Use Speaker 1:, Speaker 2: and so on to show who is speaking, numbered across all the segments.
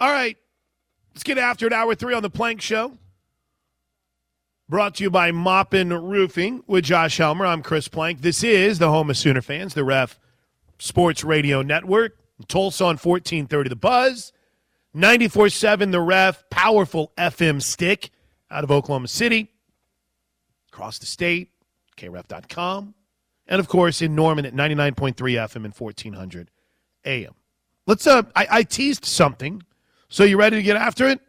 Speaker 1: All right. Let's get after it. Hour three on the Plank Show. Brought to you by Moppin Roofing with Josh Helmer. I'm Chris Plank. This is the home of Sooner fans, the Ref Sports Radio Network. Tulsa on 1430 The Buzz. 94.7 The Ref. Powerful FM stick out of Oklahoma City. Across the state. KREF.com. And, of course, in Norman at 99.3 FM and 1400 AM. Let's, uh, I, I teased something. So you ready to get after it?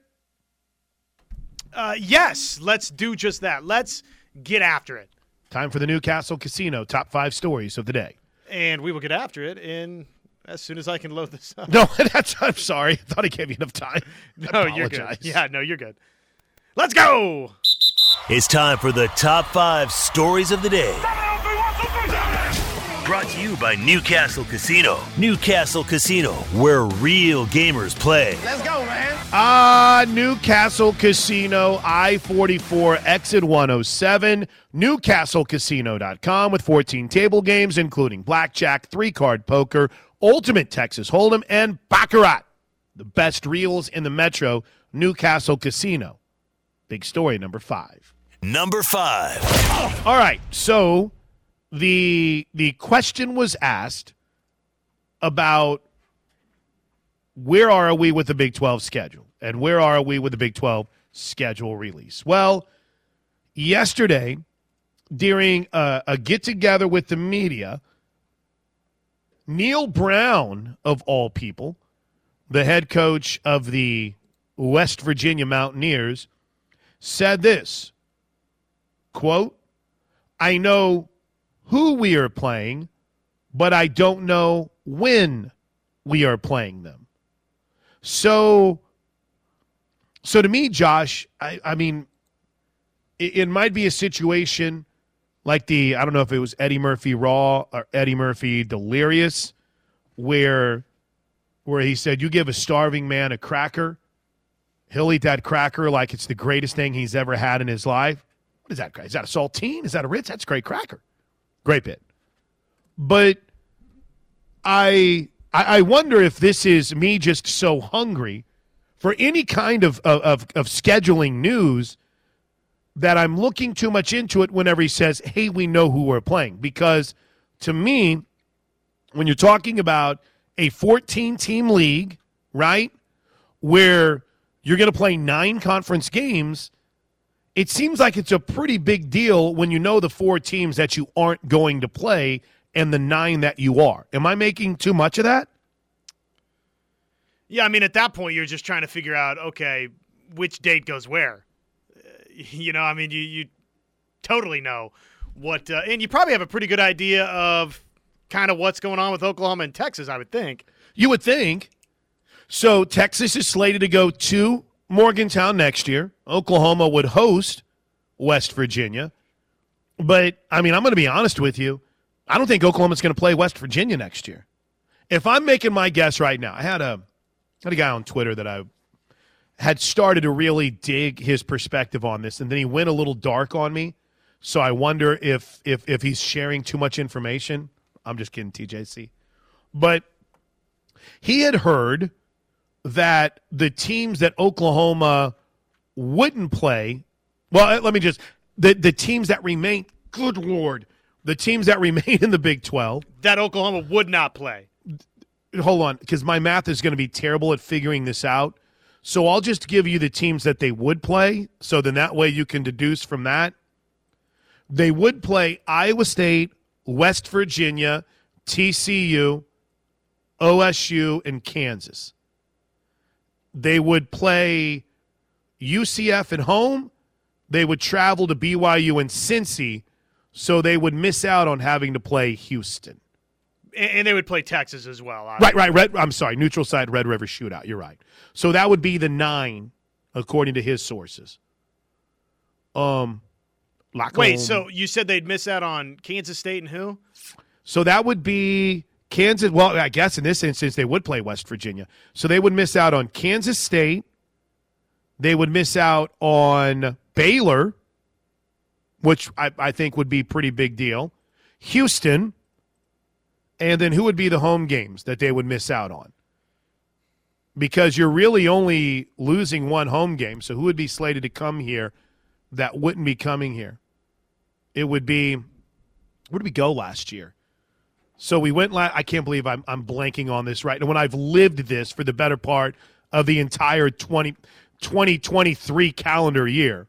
Speaker 2: Uh, yes, let's do just that. Let's get after it.
Speaker 1: Time for the Newcastle Casino top five stories of the day.
Speaker 2: And we will get after it in as soon as I can load this up.
Speaker 1: No, that's. I'm sorry. I thought I gave you enough time.
Speaker 2: No, you're good. Yeah, no, you're good. Let's go.
Speaker 3: It's time for the top five stories of the day. Brought to you by Newcastle Casino. Newcastle Casino, where real gamers play.
Speaker 4: Let's go, man.
Speaker 1: Ah, Newcastle Casino, I 44, exit 107. NewcastleCasino.com with 14 table games, including blackjack, three card poker, ultimate Texas Hold'em, and Baccarat. The best reels in the metro, Newcastle Casino. Big story number five.
Speaker 3: Number five.
Speaker 1: All right, so the the question was asked about where are we with the Big 12 schedule and where are we with the Big 12 schedule release? Well, yesterday during a, a get together with the media, Neal Brown of all people, the head coach of the West Virginia Mountaineers, said this quote, I know who we are playing, but I don't know when we are playing them. So, so to me, Josh, I, I mean, it, it might be a situation like the I don't know if it was Eddie Murphy Raw or Eddie Murphy Delirious, where where he said, "You give a starving man a cracker, he'll eat that cracker like it's the greatest thing he's ever had in his life." What is that? Is that a saltine? Is that a Ritz? That's a great cracker. Great bit. But I I wonder if this is me just so hungry for any kind of, of, of scheduling news that I'm looking too much into it whenever he says, hey, we know who we're playing. Because to me, when you're talking about a 14 team league, right, where you're going to play nine conference games, it seems like it's a pretty big deal when you know the four teams that you aren't going to play and the nine that you are. Am I making too much of that?
Speaker 2: Yeah, I mean, at that point, you're just trying to figure out, okay, which date goes where. You know, I mean, you, you totally know what, uh, and you probably have a pretty good idea of kind of what's going on with Oklahoma and Texas, I would think.
Speaker 1: You would think. So Texas is slated to go to Morgantown next year. Oklahoma would host West Virginia. But, I mean, I'm going to be honest with you. I don't think Oklahoma's going to play West Virginia next year. If I'm making my guess right now, I had a had a guy on Twitter that I had started to really dig his perspective on this, and then he went a little dark on me. So I wonder if if if he's sharing too much information. I'm just kidding, TJC. But he had heard that the teams that Oklahoma wouldn't play. Well, eh, let me just the the teams that remain. Good lord, the teams that remain in the Big 12
Speaker 2: that Oklahoma would not play.
Speaker 1: Hold on, because my math is going to be terrible at figuring this out. So I'll just give you the teams that they would play. So then that way you can deduce from that. They would play Iowa State, West Virginia, TCU, OSU, and Kansas. They would play UCF at home. They would travel to BYU and Cincy so they would miss out on having to play Houston.
Speaker 2: And they would play Texas as well. Obviously.
Speaker 1: Right, right. Red, I'm sorry, neutral side Red River shootout. You're right. So that would be the nine, according to his sources. Um, Lock
Speaker 2: Wait, so you said they'd miss out on Kansas State and who?
Speaker 1: So that would be Kansas. Well, I guess in this instance they would play West Virginia. So they would miss out on Kansas State. They would miss out on Baylor which I, I think would be pretty big deal. Houston, and then who would be the home games that they would miss out on? because you're really only losing one home game. So who would be slated to come here that wouldn't be coming here? It would be where did we go last year? So we went. La- I can't believe I'm I'm blanking on this right now. When I've lived this for the better part of the entire 20, 2023 calendar year.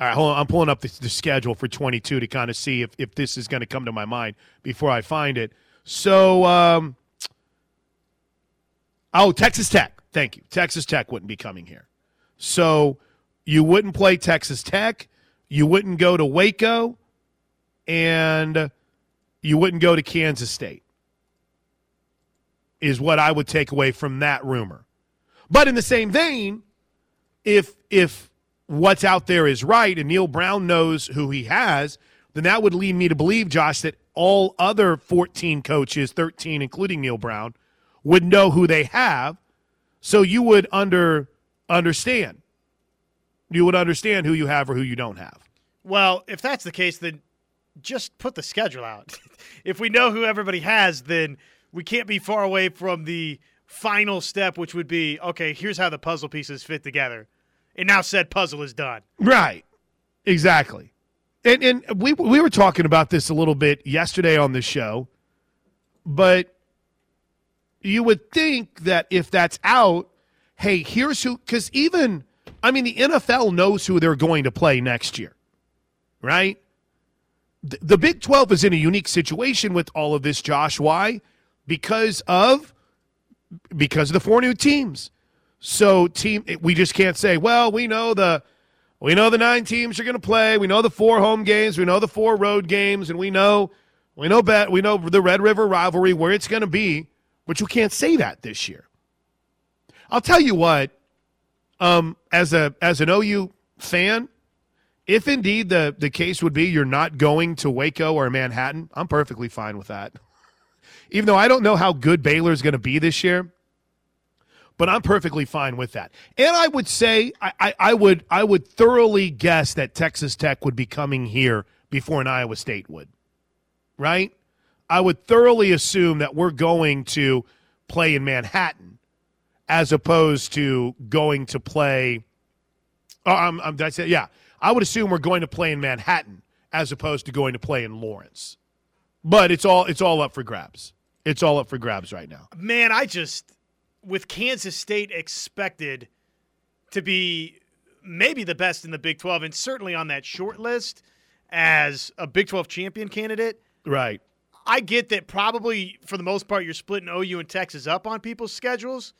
Speaker 1: All right, hold on. I'm pulling up the, the schedule for 22 to kind of see if, if this is going to come to my mind before I find it. So, um, oh, Texas Tech. Thank you. Texas Tech wouldn't be coming here. So you wouldn't play Texas Tech. You wouldn't go to Waco. And you wouldn't go to Kansas State, is what I would take away from that rumor. But in the same vein, if if what's out there is right and Neal Brown knows who he has, then that would lead me to believe, Josh, that all other 14 coaches, 13 including Neal Brown, would know who they have. So you would under understand. You would understand who you have or who you don't have.
Speaker 2: Well, if that's the case, then just put the schedule out. if we know who everybody has, then we can't be far away from the final step, which would be okay, here's how the puzzle pieces fit together. And now said puzzle is done.
Speaker 1: Right. Exactly. And and we we were talking about this a little bit yesterday on the show, but you would think that if that's out, hey, here's who cuz even I mean the NFL knows who they're going to play next year. Right? The, Big 12 is in a unique situation with all of this, Josh. Why? Because of because of the four new teams. So team we just can't say, well, we know the we know the nine teams are going to play. We know the four home games, we know the four road games, and we know we know bet we know the Red River rivalry where it's going to be, but you can't say that this year. I'll tell you what, um, as a as an OU fan, if indeed the the case would be you're not going to Waco or Manhattan, I'm perfectly fine with that even though I don't know how good Baylor is going to be this year. But I'm perfectly fine with that. And I would say I, I, I would I would thoroughly guess that Texas Tech would be coming here before an Iowa State would. Right? I would thoroughly assume that we're going to play in Manhattan as opposed to going to play. Oh, I'm, I'm, did I say, yeah. I would assume we're going to play in Manhattan as opposed to going to play in Lawrence. But it's all it's all up for grabs. It's all up for grabs right now.
Speaker 2: Man, I just with Kansas State expected to be maybe the best in the Big 12 and certainly on that short list as a Big 12 champion candidate.
Speaker 1: Right.
Speaker 2: I get that probably for the most part you're splitting OU and Texas up on people's schedules.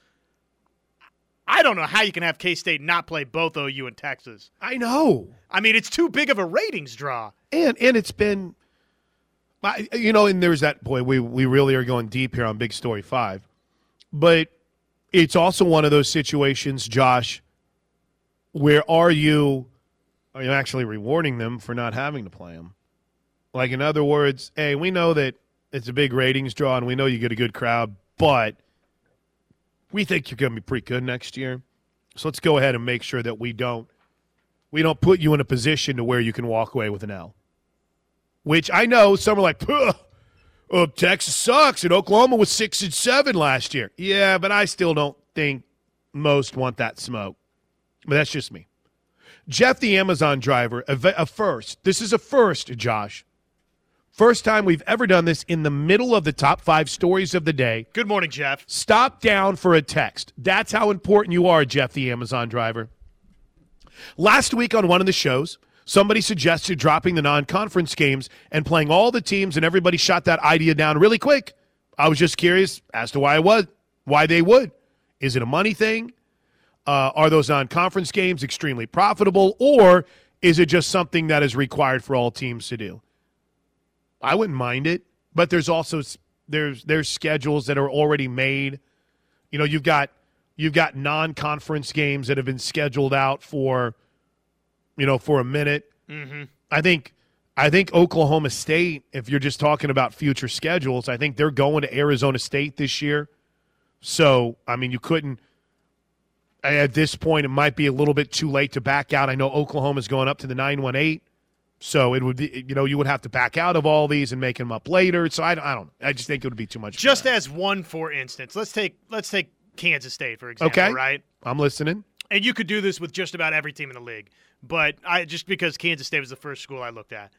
Speaker 2: I don't know how you can have K State not play both OU and Texas.
Speaker 1: I know.
Speaker 2: I mean, it's too big of a ratings draw.
Speaker 1: And and it's been you know, and there's that boy. We we really are going deep here on Big Story Five, but it's also one of those situations, Josh, where are you? Are you actually rewarding them for not having to play them? Like in other words, hey, we know that it's a big ratings draw, and we know you get a good crowd, but we think you're going to be pretty good next year. So let's go ahead and make sure that we don't we don't put you in a position to where you can walk away with an L which I know some are like, oh, Texas sucks, and Oklahoma was six and seven last year. Yeah, but I still don't think most want that smoke. But that's just me. Jeff, the Amazon driver, a, a first. This is a first, Josh. First time we've ever done this in the middle of the top five stories of the day.
Speaker 2: Good morning, Jeff.
Speaker 1: Stop down for a text. That's how important you are, Jeff, the Amazon driver. Last week on one of the shows, Somebody suggested dropping the non conference games and playing all the teams, and everybody shot that idea down really quick. I was just curious as to why it was, why they would. Is it a money thing? Uh, are those non conference games extremely profitable, or is it just something that is required for all teams to do? I wouldn't mind it, but there's also there's there's schedules that are already made. You know, you've got you've got non conference games that have been scheduled out for you know, for a minute.
Speaker 2: Mm-hmm.
Speaker 1: I think I think Oklahoma State, if you're just talking about future schedules, I think they're going to Arizona State this year. So, I mean, you couldn't at this point it might be a little bit too late to back out. I know Oklahoma's going up to the 918. So it would be, you know, you would have to back out of all these and make them up later. So I, I don't, I just think it would be too much.
Speaker 2: Just as one, for instance, let's take let's take Kansas State, for example,
Speaker 1: Okay.
Speaker 2: right?
Speaker 1: I'm listening.
Speaker 2: And you could do this with just about every team in the league. But I just because Kansas State was the first school I looked at.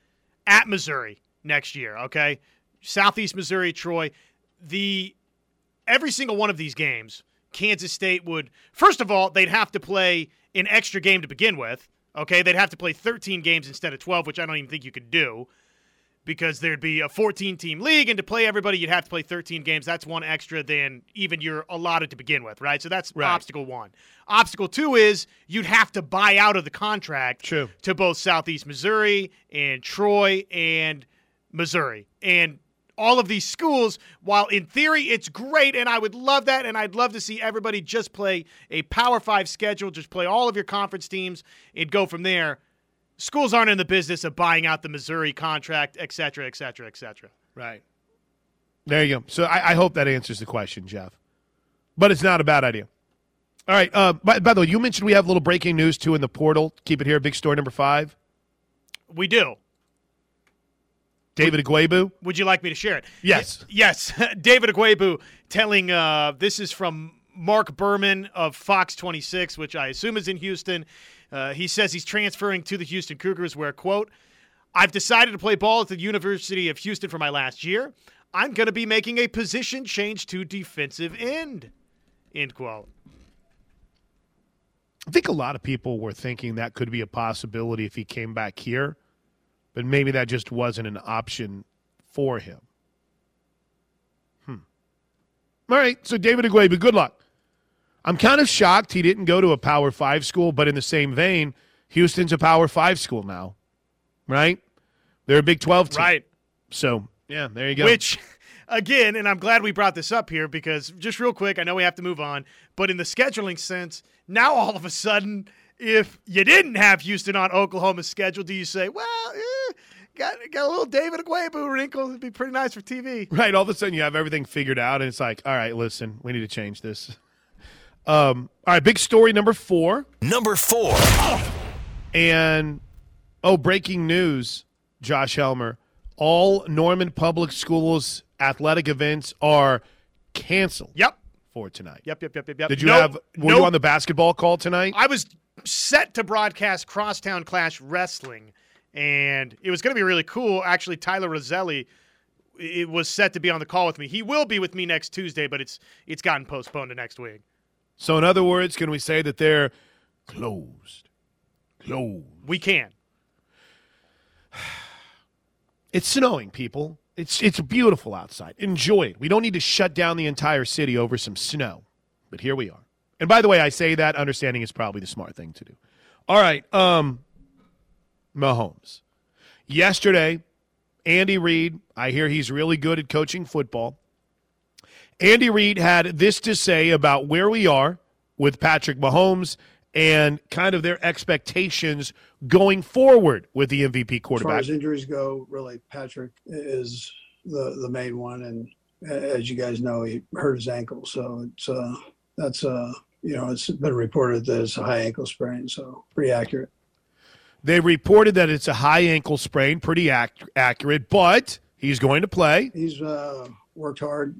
Speaker 2: At Missouri next year, okay? Southeast Missouri, Troy. The every single one of these games, Kansas State would first of all, they'd have to play an extra game to begin with. Okay, they'd have to play 13 games instead of 12, which I don't even think you could do because there'd be a 14 team league and to play everybody you'd have to play 13 games that's one extra than even you're allotted to begin with right so that's
Speaker 1: Right.
Speaker 2: obstacle one obstacle two is you'd have to buy out of the contract
Speaker 1: True.
Speaker 2: to both southeast missouri and troy and missouri and all of these schools while in theory it's great and i would love that and i'd love to see everybody just play a power five schedule just play all of your conference teams and go from there schools aren't in the business of buying out the Missouri contract, et cetera, et cetera, et cetera.
Speaker 1: Right. There you go. So I, I hope that answers the question, Jeff. But it's not a bad idea. All right. Uh, by, by the way, you mentioned we have a little breaking news too in the portal. Keep it here. Big story number five.
Speaker 2: We do.
Speaker 1: David Ugwoegbu.
Speaker 2: Would you like me to share it?
Speaker 1: Yes.
Speaker 2: Yes. David Ugwoegbu telling uh, this is from Mark Berman of Fox 26, which I assume is in Houston. Uh, he says he's transferring to the Houston Cougars, where, quote, I've decided to play ball at the University of Houston for my last year. I'm going to be making a position change to defensive end, end quote.
Speaker 1: I think a lot of people were thinking that could be a possibility if he came back here, but maybe that just wasn't an option for him. Hmm. All right. So David Ugwoegbu, good luck. I'm kind of shocked he didn't go to a Power Five school, but in the same vein, Houston's a Power Five school now, right? They're a Big Twelve team,
Speaker 2: Right.
Speaker 1: So yeah, there you go.
Speaker 2: Which, again, and I'm glad we brought this up here because just real quick, I know we have to move on, but in the scheduling sense, now all of a sudden, if you didn't have Houston on Oklahoma's schedule, do you say, well, eh, got got a little David Ugwoegbu wrinkle? It'd be pretty nice for TV.
Speaker 1: right, all of a sudden you have everything figured out, and it's like, all right, listen, we need to change this. Um, all right, big story number four.
Speaker 3: Number four.
Speaker 1: And oh, breaking news, Josh Helmer. All Norman Public Schools athletic events are canceled
Speaker 2: Yep.
Speaker 1: for tonight.
Speaker 2: Yep, yep, yep, yep, yep.
Speaker 1: Did you
Speaker 2: Nope,
Speaker 1: have were
Speaker 2: nope.
Speaker 1: you on the basketball call tonight?
Speaker 2: I was set to broadcast Crosstown Clash Wrestling, and it was going to be really cool. Actually, Tyler Roselli it was set to be on the call with me. He will be with me next Tuesday, but it's it's gotten postponed to next week.
Speaker 1: so in other words, can we say that they're closed? Closed.
Speaker 2: We can.
Speaker 1: It's snowing, people. It's it's beautiful outside. Enjoy it. We don't need to shut down the entire city over some snow. But here we are. And by the way, I say that understanding is probably the smart thing to do. All right, um Mahomes. Yesterday, Andy Reid, I hear he's really good at coaching football. Andy Reid had this to say about where we are with Patrick Mahomes and kind of their expectations going forward with the MVP
Speaker 4: As far
Speaker 1: quarterback.
Speaker 4: as injuries go, really, Patrick is the the main one, and as you guys know, he hurt his ankle, so it's uh that's uh you know it's been reported that it's a high ankle sprain, so pretty accurate.
Speaker 1: They reported that it's a high ankle sprain, pretty ac- accurate, but he's going to play.
Speaker 4: He's uh, worked hard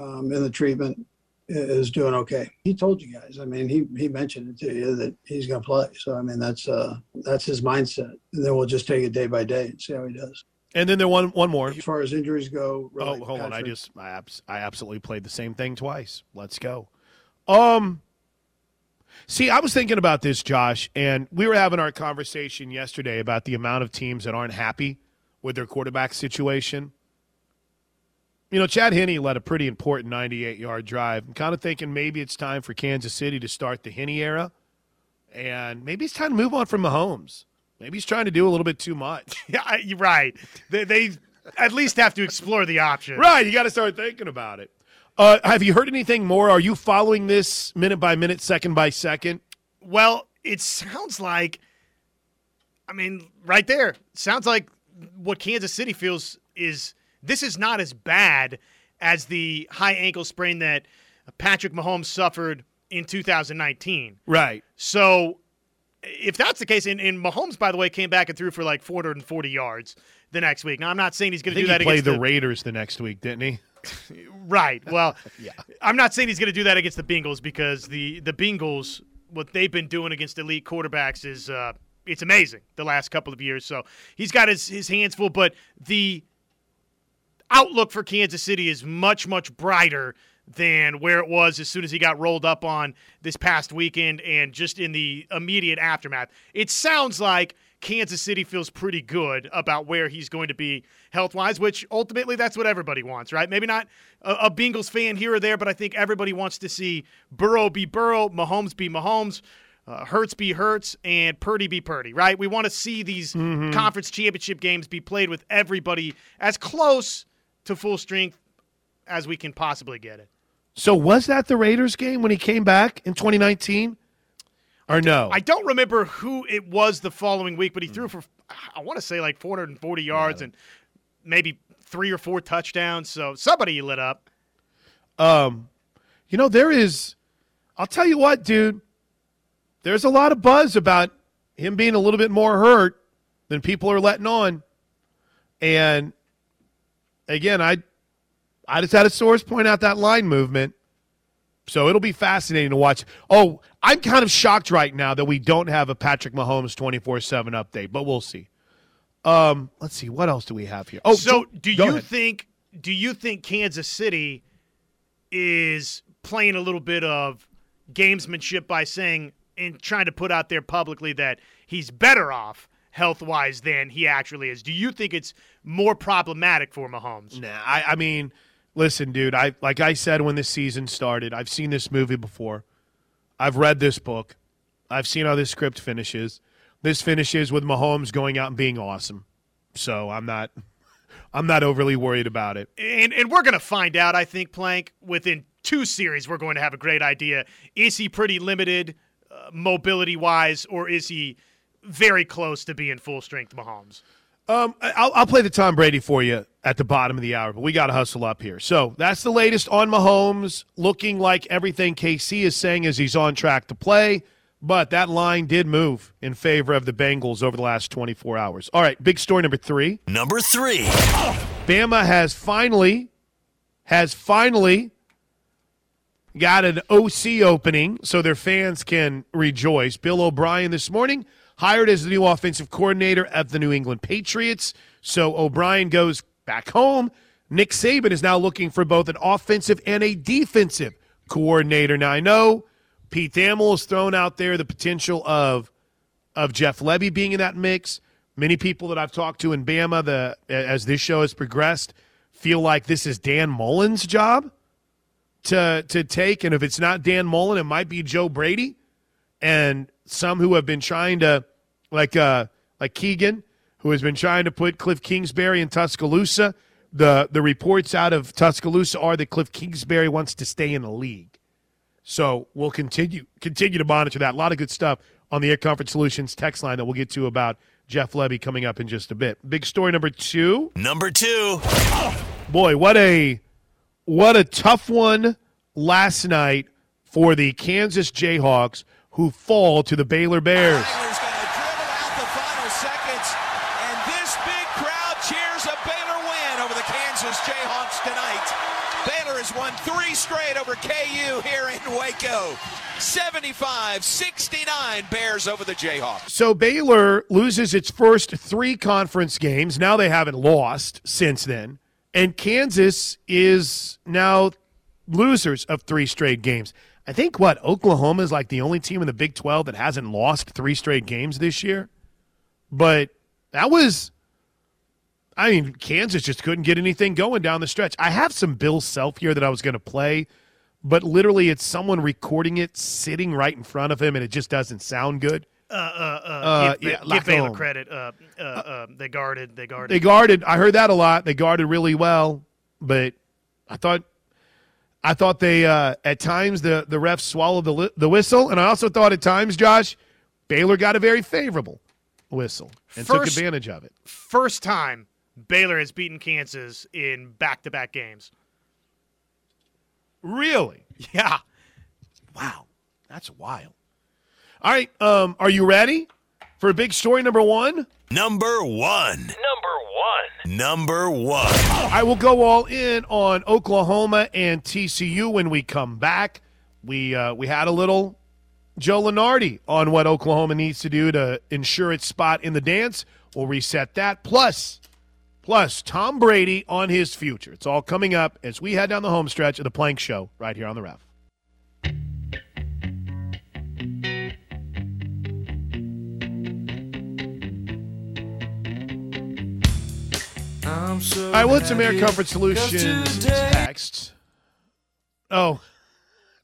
Speaker 4: um, in the treatment, is doing okay. He told you guys. I mean, he he mentioned it to you that he's going to play. So I mean, that's uh that's his mindset, and then we'll just take it day by day and see how he does.
Speaker 1: And then there one one more.
Speaker 4: As far as injuries go, really,
Speaker 1: Oh, hold on. I just I, abs- I absolutely played the same thing twice. Let's go. Um See, I was thinking about this, Josh, and we were having our conversation yesterday about the amount of teams that aren't happy with their quarterback situation. You know, Chad Henne led a pretty important 98 yard drive. I'm kind of thinking maybe it's time for Kansas City to start the Henne era, and maybe it's time to move on from Mahomes. Maybe he's trying to do a little bit too much.
Speaker 2: Yeah, you're right. They, they at least have to explore the option.
Speaker 1: Right, you got to start thinking about it. Uh, have you heard anything more? Are you following this minute by minute, second by second?
Speaker 2: Well, it sounds like, I mean, right there, sounds like what Kansas City feels is this is not as bad as the high ankle sprain that Patrick Mahomes suffered in 2019.
Speaker 1: Right.
Speaker 2: So, if that's the case, and, and Mahomes, by the way, came back and threw for like 440 yards the next week. Now, I'm not saying he's going to do
Speaker 1: he
Speaker 2: that
Speaker 1: played
Speaker 2: against
Speaker 1: the,
Speaker 2: the
Speaker 1: Raiders the next week, didn't he?
Speaker 2: Right. Well, I'm not saying he's going to do that against the Bengals because the the Bengals, what they've been doing against elite quarterbacks is uh, it's amazing the last couple of years. So he's got his his hands full, but the outlook for Kansas City is much much brighter than where it was as soon as he got rolled up on this past weekend and just in the immediate aftermath. It sounds like Kansas City feels pretty good about where he's going to be health wise, which ultimately that's what everybody wants, right? Maybe not a, a, Bengals fan here or there, but I think everybody wants to see Burrow be Burrow, Mahomes be Mahomes. Uh, Hurts be Hurts and Purdy be Purdy, right? We want to see these mm-hmm. conference championship games be played with everybody as close to full strength as we can possibly get it.
Speaker 1: So was that the Raiders game when he came back in 2019? Or no?
Speaker 2: I don't remember who it was the following week, but he threw for I want to say like 440 yards yeah. and maybe three or four touchdowns. So somebody lit up.
Speaker 1: Um, you know there is. I'll tell you what, dude. There's a lot of buzz about him being a little bit more hurt than people are letting on, and again, I I just had a source point out that line movement. So it'll be fascinating to watch. Oh, I'm kind of shocked right now that we don't have a Patrick Mahomes 24 7 update, but we'll see. Um, let's see. What else do we have here?
Speaker 2: Oh, so do you ahead. think do you think Kansas City is playing a little bit of gamesmanship by saying and trying to put out there publicly that he's better off health wise than he actually is? Do you think it's more problematic for Mahomes?
Speaker 1: Nah, I, I mean – Listen, dude, I like I said when this season started, I've seen this movie before. I've read this book. I've seen how this script finishes. This finishes with Mahomes going out and being awesome. So I'm not I'm not overly worried about it.
Speaker 2: And and we're going to find out I think Plank within two series we're going to have a great idea. Is he pretty limited uh, mobility wise or is he very close to being full strength Mahomes?
Speaker 1: Um, I'll, I'll, play the Tom Brady for you at the bottom of the hour, but we got to hustle up here. So that's the latest on Mahomes. Looking like everything KC is saying is he's on track to play, but that line did move in favor of the Bengals over the last 24 hours. All right, big story number three.
Speaker 3: Number three.
Speaker 1: Bama has finally, has finally got an OC opening so their fans can rejoice. Bill O'Brien this morning – hired as the new offensive coordinator of the New England Patriots. So O'Brien goes back home. Nick Saban is now looking for both an offensive and a defensive coordinator. Now I know Pete Thamel has thrown out there the potential of of Jeff Lebby being in that mix. Many people that I've talked to in Bama, the as this show has progressed, feel like this is Dan Mullen's job to to take, and if it's not Dan Mullen, it might be Joe Brady. And some who have been trying to like uh, like Keegan, who has been trying to put Cliff Kingsbury in Tuscaloosa. The the reports out of Tuscaloosa are that Cliff Kingsbury wants to stay in the league. So we'll continue continue to monitor that. A lot of good stuff on the Air Comfort Solutions text line that we'll get to about Jeff Lebby coming up in just a bit. Big story number two.
Speaker 3: Number two.
Speaker 1: boy, what a what a tough one last night for the Kansas Jayhawks who fall to the Baylor Bears.
Speaker 5: Three straight over KU here in Waco. 75 69 Bears over the Jayhawks.
Speaker 1: So Baylor loses its first three conference games. Now they haven't lost since then. And Kansas is now losers of three straight games. I think what Oklahoma is like the only team in the Big 12 that hasn't lost three straight games this year. But that was I mean, Kansas just couldn't get anything going down the stretch. I have some Bill Self here that I was going to play, but literally it's someone recording it sitting right in front of him, and it just doesn't sound good.
Speaker 2: Uh, uh, uh, uh give, yeah, give Baylor credit. Uh, uh, uh, they guarded. They guarded.
Speaker 1: They guarded. I heard that a lot. They guarded really well, but I thought, I thought they at times the the refs swallowed the the whistle, and I also thought at times, Josh, Baylor got a very favorable whistle and first, took advantage of it.
Speaker 2: First time Baylor has beaten Kansas in back to back games.
Speaker 1: Really?
Speaker 2: Yeah.
Speaker 1: Wow. That's wild. All right. Um, are you ready for a big story number one?
Speaker 3: Number one.
Speaker 5: Number one.
Speaker 3: Number one.
Speaker 1: I will go all in on Oklahoma and TCU when we come back. We uh, we had a little Joe Lunardi on what Oklahoma needs to do to ensure its spot in the dance. We'll reset that. Plus, plus Tom Brady on his future. It's all coming up as we head down the home stretch of the Plank Show right here on the Ref. All right, what's some Air Comfort Solutions text? Oh,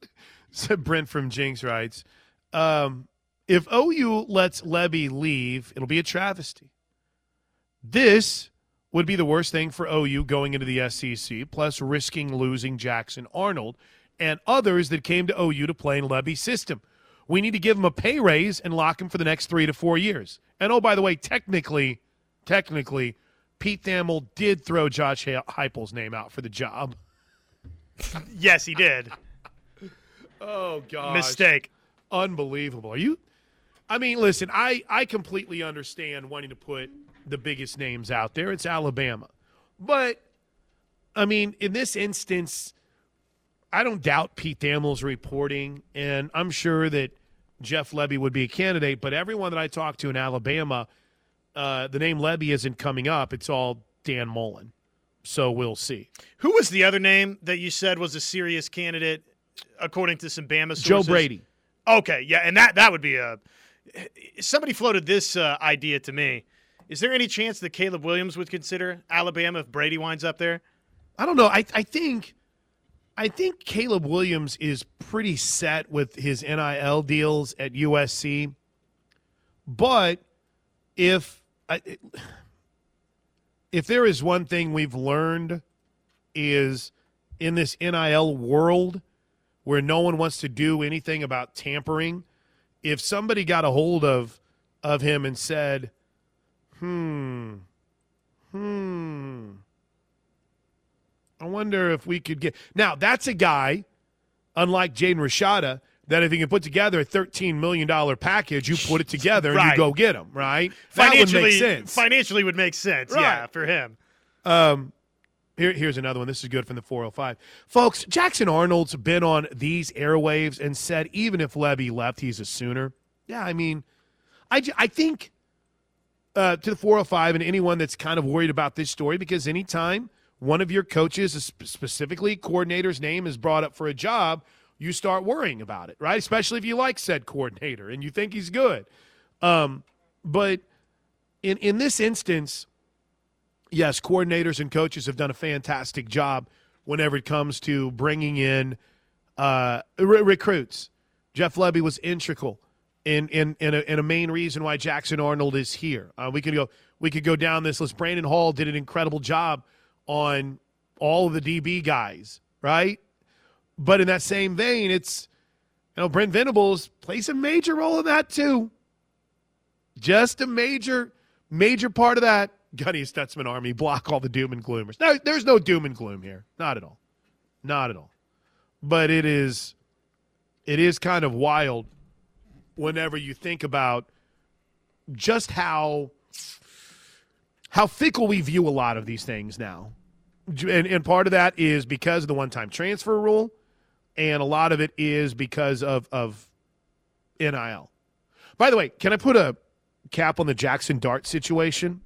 Speaker 1: said Brent from Jenks writes, um, if OU lets Lebby leave, it'll be a travesty. This would be the worst thing for OU going into the SEC, plus risking losing Jackson Arnold and others that came to OU to play in Lebby's system. We need to give him a pay raise and lock him for the next three to four years. And oh, by the way, technically, technically, Pete Thamel did throw Josh Heupel's name out for the job.
Speaker 2: yes, he did.
Speaker 1: oh god,
Speaker 2: mistake.
Speaker 1: Unbelievable. Are you? I mean, listen, I I completely understand wanting to put the biggest names out there. It's Alabama, but I mean, in this instance, I don't doubt Pete Thamel's reporting, and I'm sure that Jeff Lebby would be a candidate. But everyone that I talk to in Alabama uh, the name Lebby isn't coming up. It's all Dan Mullen. So we'll see.
Speaker 2: Who was the other name that you said was a serious candidate, according to some Bama sources?
Speaker 1: Joe Brady.
Speaker 2: Okay, yeah, and that that would be a. Somebody floated this uh, idea to me. Is there any chance that Caleb Williams would consider Alabama if Brady winds up there?
Speaker 1: I don't know. I I think. I think Caleb Williams is pretty set with his NIL deals at USC. But if I, if there is one thing we've learned is in this NIL world where no one wants to do anything about tampering, if somebody got a hold of of him and said, "Hmm, hmm, I wonder if we could get." Now that's a guy, unlike Jaden Rashada, that if you can put together a $13 million package, you put it together and you go get them, right?
Speaker 2: Financially,
Speaker 1: that would make sense.
Speaker 2: Financially would make sense, right. yeah, for him.
Speaker 1: Um, here, here's another one. This is good from the 405. Folks, Jackson Arnold's been on these airwaves and said even if Lebby left, he's a Sooner. Yeah, I mean, I, I think uh, to the 405 and anyone that's kind of worried about this story because anytime one of your coaches, specifically coordinator's name, is brought up for a job – you start worrying about it, right? Especially if you like said coordinator and you think he's good. Um, but in in this instance, yes, coordinators and coaches have done a fantastic job whenever it comes to bringing in uh, re- recruits. Jeff Lebby was integral in in in a, in a, main reason why Jackson Arnold is here. Uh, we could go we could go down this list. Brandon Hall did an incredible job on all of the DB guys, right? But in that same vein, it's you know Brent Venables plays a major role in that too. Just a major, major part of that. Gunny Stutzman Army block all the doom and gloomers. No, there's no doom and gloom here. Not at all. Not at all. But it is, it is kind of wild whenever you think about just how how fickle we view a lot of these things now. And, and part of that is because of the one time transfer rule and a lot of it is because of of NIL. By the way, can I put a cap on the Jackson Dart situation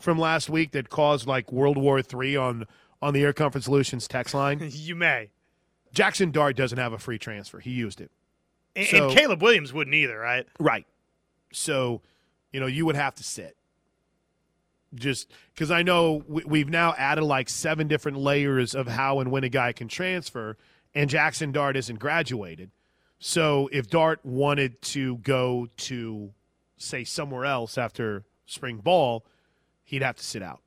Speaker 1: from last week that caused like World War III on on the Air Comfort Solutions text line?
Speaker 2: you may.
Speaker 1: Jackson Dart doesn't have a free transfer. He used it.
Speaker 2: And, so, and Caleb Williams wouldn't either, right?
Speaker 1: Right. So, you know, you would have to sit. Just because I know we, have now added like seven different layers of how and when a guy can transfer and Jackson Dart isn't graduated. So if Dart wanted to go to, say, somewhere else after spring ball, he'd have to sit out.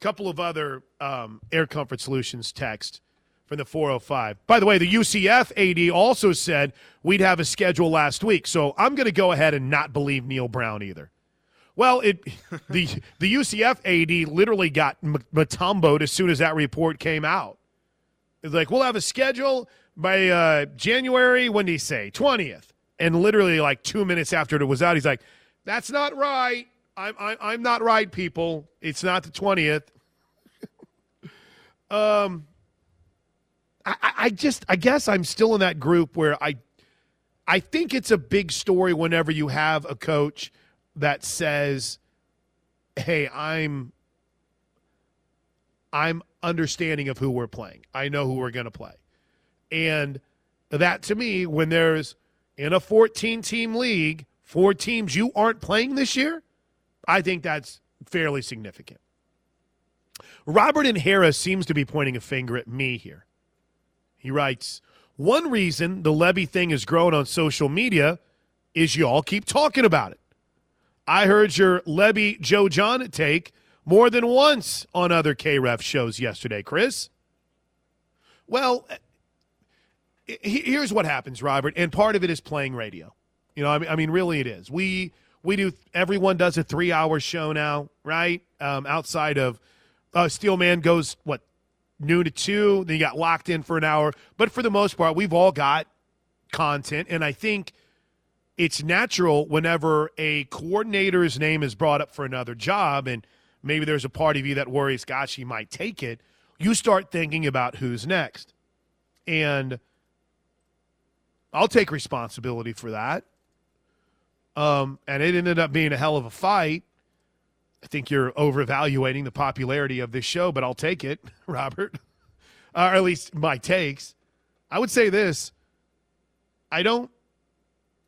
Speaker 1: A couple of other um, Air Comfort Solutions text from the 405. By the way, the UCF AD also said we'd have a schedule last week, so I'm going to go ahead and not believe Neal Brown either. Well, it the the UCF AD literally got Mutomboed as soon as that report came out. It's like, we'll have a schedule by uh, January, when did he say? 20th. And literally, like two minutes after it was out, he's like, that's not right. I'm, I'm, I'm not right, people. It's not the 20th. um, I, I just, I guess I'm still in that group where I, I think it's a big story whenever you have a coach that says, "Hey, I'm, I'm understanding of who we're playing. I know who we're going to play," and that to me, when there's in a 14 team league, four teams you aren't playing this year, I think that's fairly significant. Robert and Harris seems to be pointing a finger at me here. He writes, One reason the Lebby thing has grown on social media is you all keep talking about it. I heard your Lebby Joe John take more than once on other KREF shows yesterday, Chris. Well, here's what happens, Robert, and part of it is playing radio. You know, I mean, I mean, really, it is. We we do. Everyone does a three-hour show now, right? Um, outside of uh, Steelman goes what noon to two. Then you got locked in for an hour. But for the most part, we've all got content, and I think it's natural whenever a coordinator's name is brought up for another job, and maybe there's a part of you that worries, gosh, he might take it. You start thinking about who's next, and I'll take responsibility for that. Um, and it ended up being a hell of a fight. I think you're overvaluating the popularity of this show, but I'll take it, Robert. Uh, or at least my takes. I would say this I don't,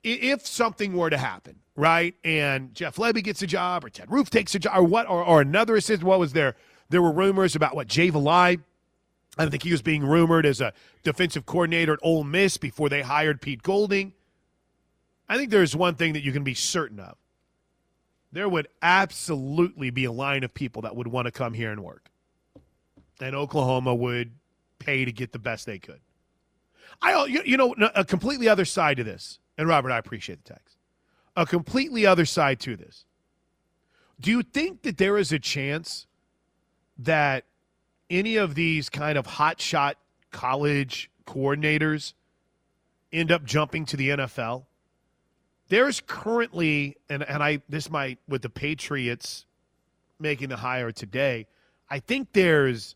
Speaker 1: if something were to happen, right, and Jeff Lebby gets a job or Ted Roof takes a job or what, or, or another assistant, what was there? There were rumors about what Jay Valai I think he was being rumored as a defensive coordinator at Ole Miss before they hired Pete Golding. I think there's one thing that you can be certain of. There would absolutely be a line of people that would want to come here and work. And Oklahoma would pay to get the best they could. I, you know, a completely other side to this, and Robert, I appreciate the text. A completely other side to this. Do you think that there is a chance that any of these kind of hotshot college coordinators end up jumping to the NFL? There's currently, and, and I this might with the Patriots making the hire today, I think there's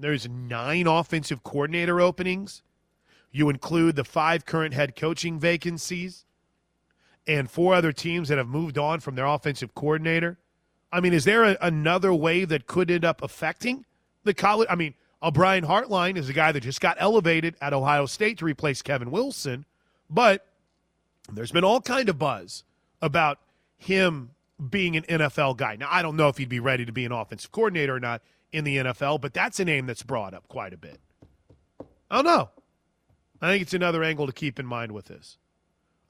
Speaker 1: there's nine offensive coordinator openings. You include the five current head coaching vacancies and four other teams that have moved on from their offensive coordinator. I mean, is there a, another way that could end up affecting the college. I mean, Brian Hartline is a guy that just got elevated at Ohio State to replace Kevin Wilson, but there's been all kind of buzz about him being an NFL guy. Now, I don't know if he'd be ready to be an offensive coordinator or not in the NFL, but that's a name that's brought up quite a bit. I don't know. I think it's another angle to keep in mind with this.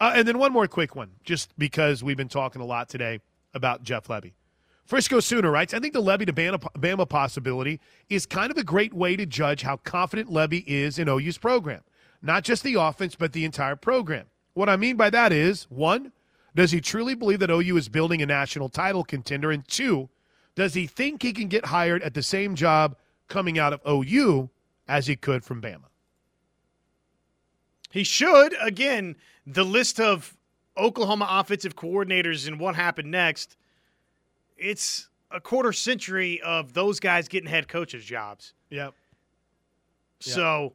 Speaker 1: Uh, and then one more quick one, just because we've been talking a lot today about Jeff Lebby. Frisco Sooner writes, I think the Lebby to Bama possibility is kind of a great way to judge how confident Lebby is in OU's program. Not just the offense, but the entire program. What I mean by that is one, does he truly believe that OU is building a national title contender? And two, does he think he can get hired at the same job coming out of OU as he could from Bama?
Speaker 2: He should. Again, the list of Oklahoma offensive coordinators and what happened next it's a quarter century of those guys getting head coaches jobs.
Speaker 1: Yep.
Speaker 2: So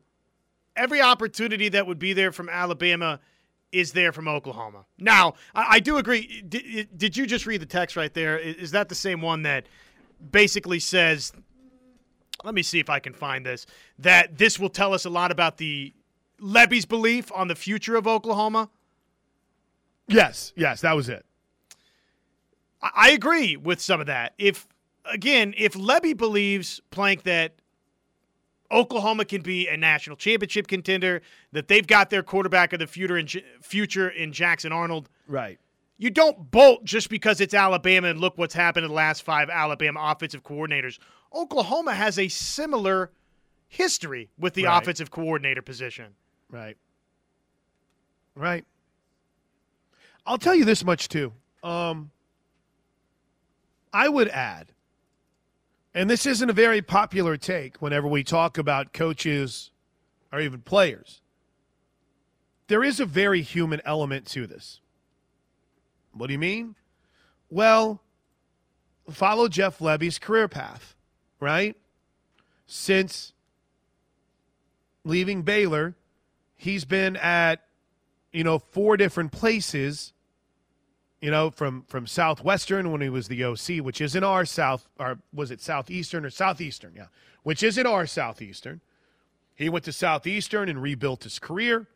Speaker 2: every opportunity that would be there from Alabama is there from Oklahoma. Now, I, I do agree. Did, did, you just read the text right there? Is that the same one that basically says, let me see if I can find this, that this will tell us a lot about the Lebby's belief on the future of Oklahoma?
Speaker 1: Yes, yes, that was it.
Speaker 2: I agree with some of that. If again, if Lebby believes Plank that Oklahoma can be a national championship contender, that they've got their quarterback of the future in, future in Jackson Arnold,
Speaker 1: right?
Speaker 2: You don't bolt just because it's Alabama and look what's happened in the last five Alabama offensive coordinators. Oklahoma has a similar history with the right. offensive coordinator position.
Speaker 1: Right. Right. I'll tell you this much too. Um, I would add, and this isn't a very popular take whenever we talk about coaches or even players, there is a very human element to this. What do you mean? Well, follow Jeff Lebby's career path, right? Since leaving Baylor, he's been at, you know, four different places. You know, from from Southwestern when he was the OC, which isn't our South, or was it Southeastern or Southeastern? Yeah, which isn't our Southeastern. He went to Southeastern and rebuilt his career.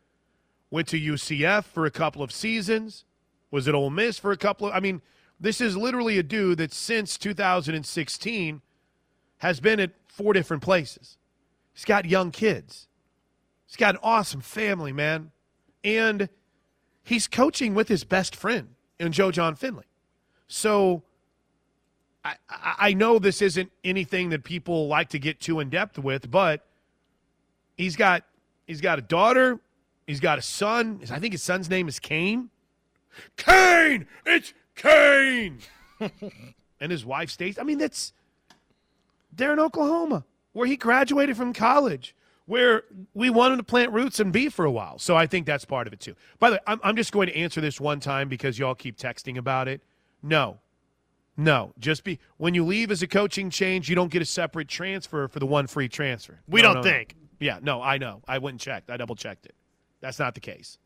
Speaker 1: Went to UCF for a couple of seasons. Was at Ole Miss for a couple of. I mean, this is literally a dude that since 2016 has been at four different places. He's got young kids. He's got an awesome family, man. And he's coaching with his best friend in Joe Jon Finley. So I, I know this isn't anything that people like to get too in depth with, but he's got he's got a daughter, he's got a son. I think his son's name is Kane. Kane, it's Kane. and his wife stays. I mean, that's they're in Oklahoma, where he graduated from college where we want him to plant roots and be for a while. So I think that's part of it too. By the way, I'm, I'm just going to answer this one time because y'all keep texting about it. No, no. Just be when you leave as a coaching change, you don't get a separate transfer for the one free transfer.
Speaker 2: We
Speaker 1: No,
Speaker 2: don't
Speaker 1: no, no.
Speaker 2: think.
Speaker 1: Yeah, no, I know. I went and checked. I double checked it. That's not the case.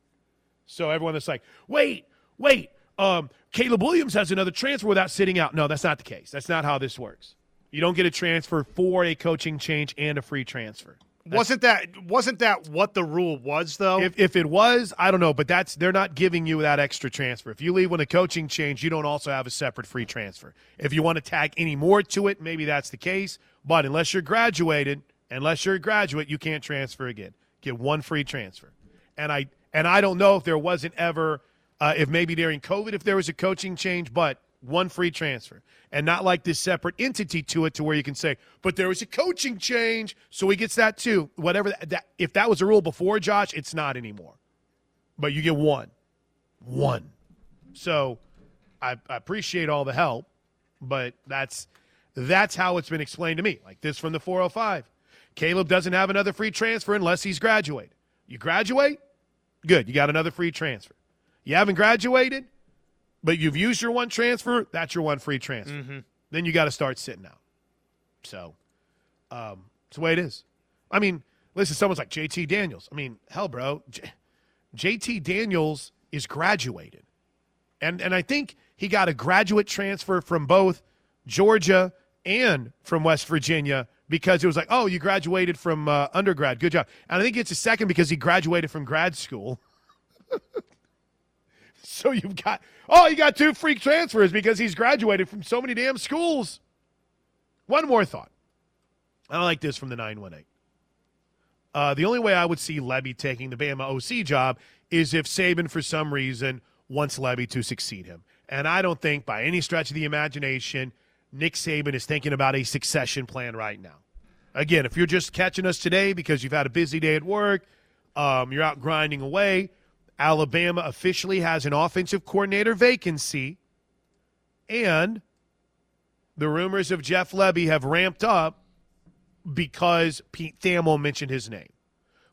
Speaker 1: So everyone that's like, wait, wait, um, Caleb Williams has another transfer without sitting out. No, that's not the case. That's not how this works. You don't get a transfer for a coaching change and a free transfer.
Speaker 2: Wasn't that wasn't that what the rule was though?
Speaker 1: If, if it was, I don't know, but that's they're not giving you that extra transfer. If you leave when a coaching change, you don't also have a separate free transfer. If you want to tag any more to it, maybe that's the case. But unless you're graduated, unless you're a graduate, you can't transfer again. Get one free transfer. And I and I don't know if there wasn't ever, uh, if maybe during COVID, if there was a coaching change, but one free transfer and not like this separate entity to it to where you can say, but there was a coaching change, so he gets that too. Whatever that, that if that was a rule before, Josh, it's not anymore. But you get one, one. So I, I appreciate all the help, but that's that's how it's been explained to me. Like this from the 405. Caleb doesn't have another free transfer unless he's graduated. You graduate, good. You got another free transfer. You haven't graduated, but you've used your one transfer, that's your one free transfer. Then you got to start sitting out. So, um, it's the way it is. I mean, listen, someone's like JT Daniels. I mean, hell, bro, J- JT Daniels is graduated, and and I think he got a graduate transfer from both Georgia and from West Virginia because it was like, oh, you graduated from uh, undergrad, good job. And I think it's a second because he graduated from grad school. So you've got oh, you got two freak transfers because he's graduated from so many damn schools. One more thought. I like this from the 918. Uh, the only way I would see Lebby taking the Bama OC job is if Saban, for some reason, wants Lebby to succeed him. And I don't think by any stretch of the imagination, Nick Saban is thinking about a succession plan right now. Again, if you're just catching us today because you've had a busy day at work, um, you're out grinding away, Alabama officially has an offensive coordinator vacancy, and the rumors of Jeff Lebby have ramped up because Pete Thamel mentioned his name.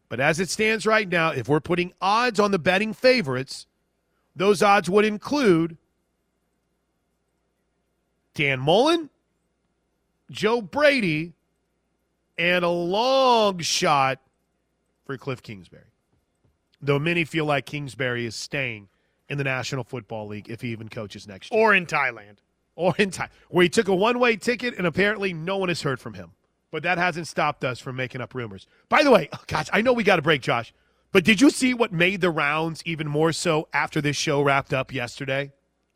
Speaker 1: But as it stands right now, if we're putting odds on the betting favorites, those odds would include Dan Mullen, Joe Brady, and a long shot for Cliff Kingsbury. Though many feel like Kingsbury is staying in the National Football League if he even coaches next year
Speaker 2: or in Thailand.
Speaker 1: or in time where he took a one-way ticket and apparently no one has heard from him. But that hasn't stopped us from making up rumors. By the way, oh gosh, I know we got to break, Josh. But did you see what made the rounds even more so after this show wrapped up yesterday?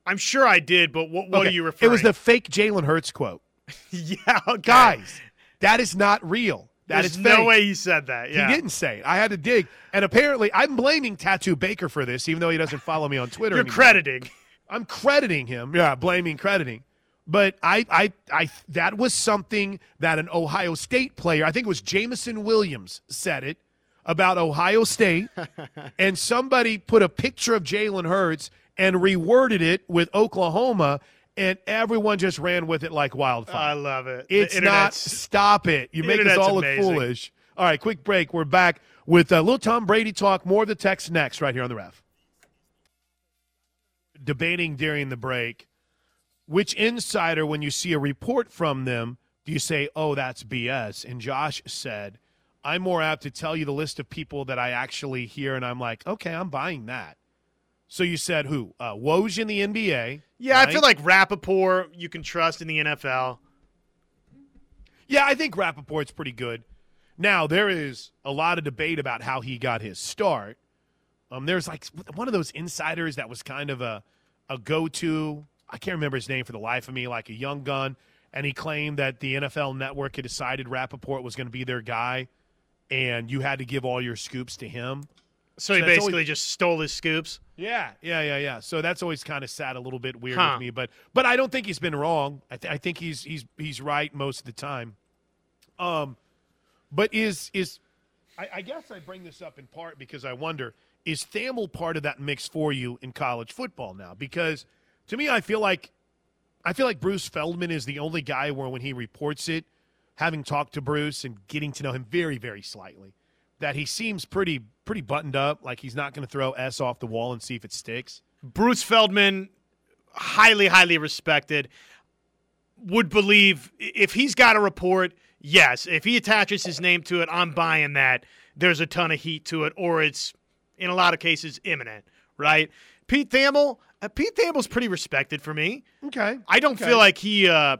Speaker 2: I'm sure I did, but what, what
Speaker 1: Okay,
Speaker 2: are you referring? To?
Speaker 1: It was the fake Jalen Hurts quote.
Speaker 2: yeah, okay.
Speaker 1: Guys, that is not real. That
Speaker 2: There's
Speaker 1: is
Speaker 2: no way he said that. Yeah,
Speaker 1: He didn't say it. I had to dig. And apparently, I'm blaming Tattoo Baker for this, even though he doesn't follow me on Twitter.
Speaker 2: You're
Speaker 1: anymore.
Speaker 2: crediting.
Speaker 1: I'm crediting him. Yeah, blaming, crediting. But I, I, I, that was something that an Ohio State player, I think it was Jameson Williams, said it about Ohio State, and somebody put a picture of Jalen Hurts and reworded it with Oklahoma, and everyone just ran with it like wildfire.
Speaker 2: I love it.
Speaker 1: It's not. Stop it. You make us all look
Speaker 2: amazing.
Speaker 1: foolish. All right, quick break. We're back with uh, little Tom Brady talk. More of the text next, right here on the ref. Debating during the break which insider, when you see a report from them, do you say, oh, that's BS? And Josh said, I'm more apt to tell you the list of people that I actually hear, and I'm like, okay, I'm buying that. So you said who? Uh, Woj in the NBA.
Speaker 2: Yeah,
Speaker 1: right?
Speaker 2: I feel like Rapoport you can trust in the NFL.
Speaker 1: Yeah, I think Rapoport's pretty good. Now, there is a lot of debate about how he got his start. Um, there's like one of those insiders that was kind of a, a go to. I can't remember his name for the life of me, like a young gun. And he claimed that the NFL network had decided Rappaport was going to be their guy, and you had to give all your scoops to him.
Speaker 2: So he
Speaker 1: So that's
Speaker 2: basically
Speaker 1: always-
Speaker 2: just stole his scoops.
Speaker 1: Yeah, yeah, yeah, yeah. So that's always kind of sat a little bit weird
Speaker 2: Huh.
Speaker 1: with me, but but I don't think he's been wrong. I, th- I think he's he's he's right most of the time. Um, but is is I, I guess I bring this up in part because I wonder is Thamel part of that mix for you in college football now? Because to me, I feel like I feel like Bruce Feldman is the only guy where when he reports it, having talked to Bruce and getting to know him very very slightly, that he seems pretty pretty buttoned up, like he's not going to throw S off the wall and see if it sticks.
Speaker 2: Bruce Feldman, highly, highly respected, would believe if he's got a report, yes. If he attaches his name to it, I'm buying that. There's a ton of heat to it, or it's in a lot of cases imminent, right? Pete Thamel, uh, Pete Thamel's pretty respected for me.
Speaker 1: Okay.
Speaker 2: I don't
Speaker 1: Okay.
Speaker 2: feel like he. Uh,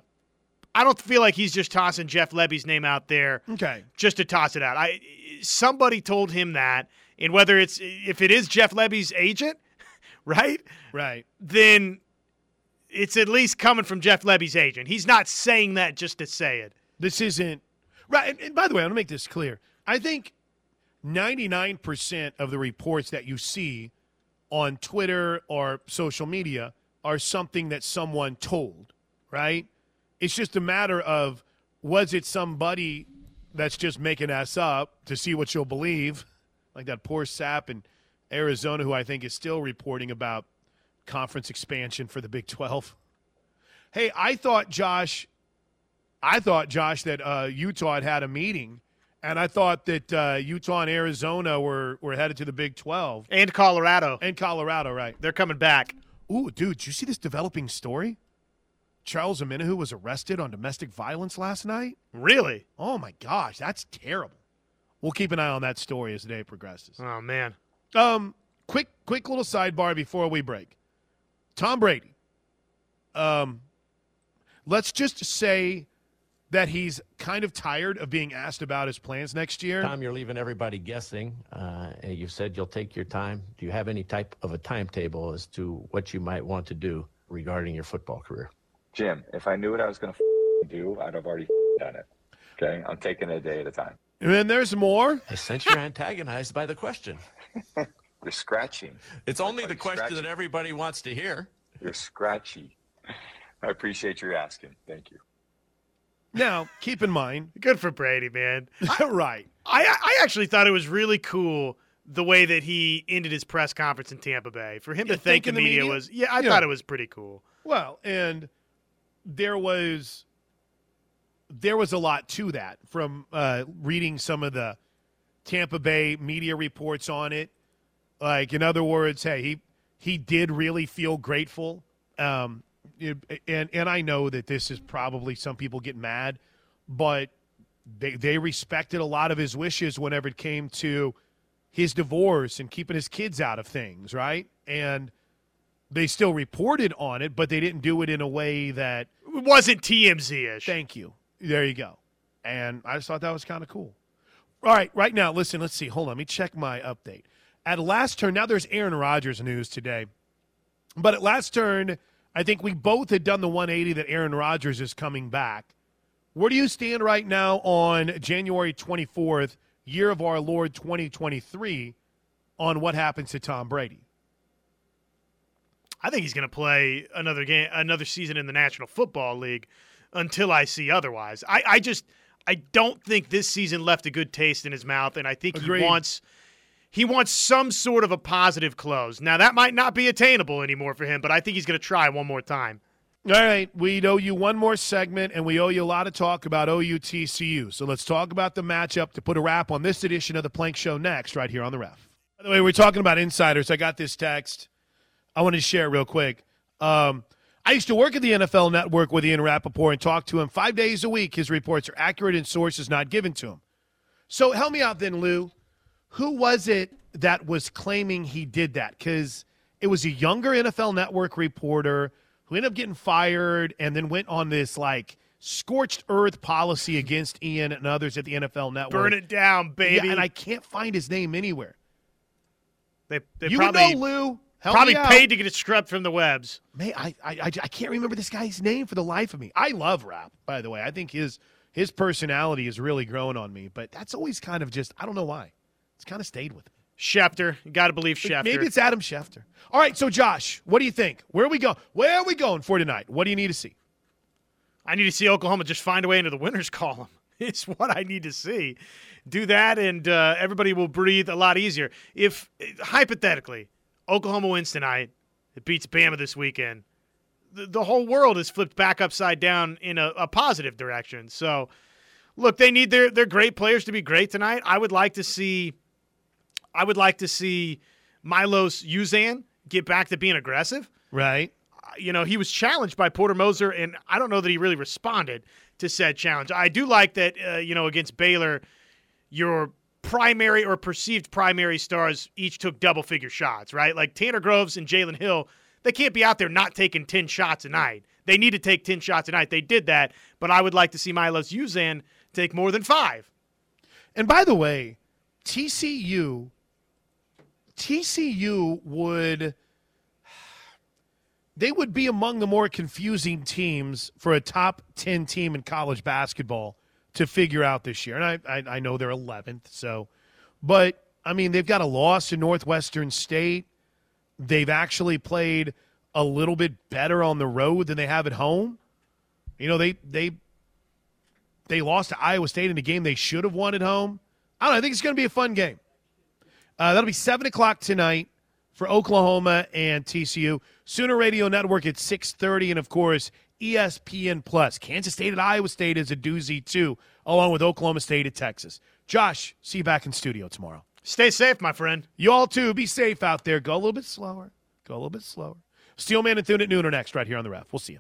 Speaker 2: I don't feel like he's just tossing Jeff Lebby's name out there
Speaker 1: Okay.
Speaker 2: just to toss it out. I somebody told him that, and whether it's if it is Jeff Lebby's agent, right?
Speaker 1: Right.
Speaker 2: Then it's at least coming from Jeff Lebby's agent. He's not saying that just to say it.
Speaker 1: This isn't right. And, and by the way, I want to make this clear. I think 99% of the reports that you see on Twitter or social media are something that someone told, right? It's just a matter of was it somebody that's just making us up to see what you'll believe, like that poor sap in Arizona who I think is still reporting about conference expansion for the Big 12. Hey, I thought Josh I thought, Josh, that uh, Utah had had a meeting, and I thought that uh, Utah and Arizona were, were headed to the Big 12
Speaker 2: And Colorado,
Speaker 1: and Colorado, right?
Speaker 2: they're coming back.
Speaker 1: Ooh, dude, did you see this developing story? Charles Omenihu was arrested on domestic violence last night.
Speaker 2: Really?
Speaker 1: Oh my gosh, that's terrible. We'll keep an eye on that story as the day progresses.
Speaker 2: Oh man.
Speaker 1: Um, quick, quick little sidebar before we break. Tom Brady. Um, let's just say that he's kind of tired of being asked about his plans next year.
Speaker 6: Tom, you're leaving everybody guessing. Uh, you said you'll take your time. Do you have any type of a timetable as to what you might want to do regarding your football career?
Speaker 7: Jim, if I knew what I was going to do, I'd have already done it. Okay, I'm taking it a day at a time.
Speaker 1: And then there's more.
Speaker 6: I sense you're antagonized by the question.
Speaker 7: You're scratching.
Speaker 6: It's only the question
Speaker 7: scratching.
Speaker 6: that everybody wants to hear.
Speaker 7: You're scratchy. I appreciate your asking. Thank you.
Speaker 1: Now, keep in mind,
Speaker 2: Good for Brady, man.
Speaker 1: right?
Speaker 2: I I actually thought it was really cool the way that he ended his press conference in Tampa Bay. For him
Speaker 1: Yeah,
Speaker 2: to thank the
Speaker 1: thanking the
Speaker 2: media,
Speaker 1: media?
Speaker 2: was yeah, I
Speaker 1: Yeah.
Speaker 2: thought it was pretty cool.
Speaker 1: Well, and there was there was a lot to that from uh, reading some of the Tampa Bay media reports on it. Like, in other words, hey, he he did really feel grateful. Um, and and I know that this is probably some people get mad, but they they respected a lot of his wishes whenever it came to his divorce and keeping his kids out of things, right? And they still reported on it, but they didn't do it in a way that
Speaker 2: It wasn't TMZ ish.
Speaker 1: thank you. There you go. And I just thought that was kind of cool. All right, right now, listen, let's see. Hold on, let me check my update. At last turn, now there's Aaron Rodgers news today. But at last turn, I think we both had done the 180 that Aaron Rodgers is coming back. Where do you stand right now on January 24th, year of our Lord 2023, on what happens to Tom Brady?
Speaker 2: I think he's going to play another game, another season in the National Football League until I see otherwise. I, I just, I don't think this season left a good taste in his mouth, and I think
Speaker 1: Agreed.
Speaker 2: he wants, he wants some sort of a positive close. Now that might not be attainable anymore for him, but I think he's going to try one more time.
Speaker 1: All right, we owe you one more segment, and we owe you a lot of talk about OUTCU. So let's talk about the matchup to put a wrap on this edition of the Plank Show next, right here on the ref. By the way, we're talking about insiders. I got this text. I wanted to share it real quick. Um, I used to work at the NFL Network with Ian Rapoport and talk to him five days a week. His reports are accurate and sources not given to him. So help me out then, Lou. Who was it that was claiming he did that? Because it was a younger NFL Network reporter who ended up getting fired and then went on this like scorched earth policy against Ian and others at the NFL Network.
Speaker 2: Burn it down, baby.
Speaker 1: Yeah, and I can't find his name anywhere.
Speaker 2: they they
Speaker 1: you
Speaker 2: probably
Speaker 1: know, Lou. Help
Speaker 2: probably paid to get it scrubbed from the webs.
Speaker 1: May I, I, I, I can't remember this guy's name for the life of me. I love rap, by the way. I think his his personality is really growing on me, but that's always kind of just I don't know why. It's kind of stayed with me.
Speaker 2: Schefter, you got to believe Schefter.
Speaker 1: Maybe it's Adam Schefter. All right, so Josh, what do you think? Where are we going? Where are we going for tonight? What do you need to see?
Speaker 2: I need to see Oklahoma just find a way into the winners column. It's what I need to see. Do that, and uh, everybody will breathe a lot easier. If hypothetically Oklahoma wins tonight, it beats Bama this weekend, the, the whole world is flipped back upside down in a, a positive direction. So, look, they need their their great players to be great tonight. I would like to see, I would like to see Milos Uzan get back to being aggressive
Speaker 1: Right.
Speaker 2: you know, he was challenged by Porter Moser, and I don't know that he really responded to said challenge. I do like that, uh, you know, against Baylor, your primary or perceived primary stars each took double figure shots, right? Like Tanner Groves and Jalen Hill, they can't be out there not taking 10 shots a night. They need to take 10 shots a night. They did that, but I would like to see Milos Uzan take more than five.
Speaker 1: And by the way, TCU TCU would they would be among the more confusing teams for a top 10 team in college basketball to figure out this year. And I, I, I know they're 11th, so, but I mean, they've got a loss to Northwestern State. They've actually played a little bit better on the road than they have at home. You know, they, they, they lost to Iowa State in a game they should have won at home. I don't know. I think it's going to be a fun game. Uh, that'll be 7 o'clock tonight for Oklahoma and TCU. Sooner Radio Network at 6.30, and, of course, ESPN+. Plus. Kansas State at Iowa State is a doozy, too, along with Oklahoma State at Texas. Josh, see you back in studio tomorrow.
Speaker 2: Stay safe, my friend.
Speaker 1: You all, too, be safe out there. Go a little bit slower. Go a little bit slower. Steelman and Thune at noon are next right here on the ref. We'll see you.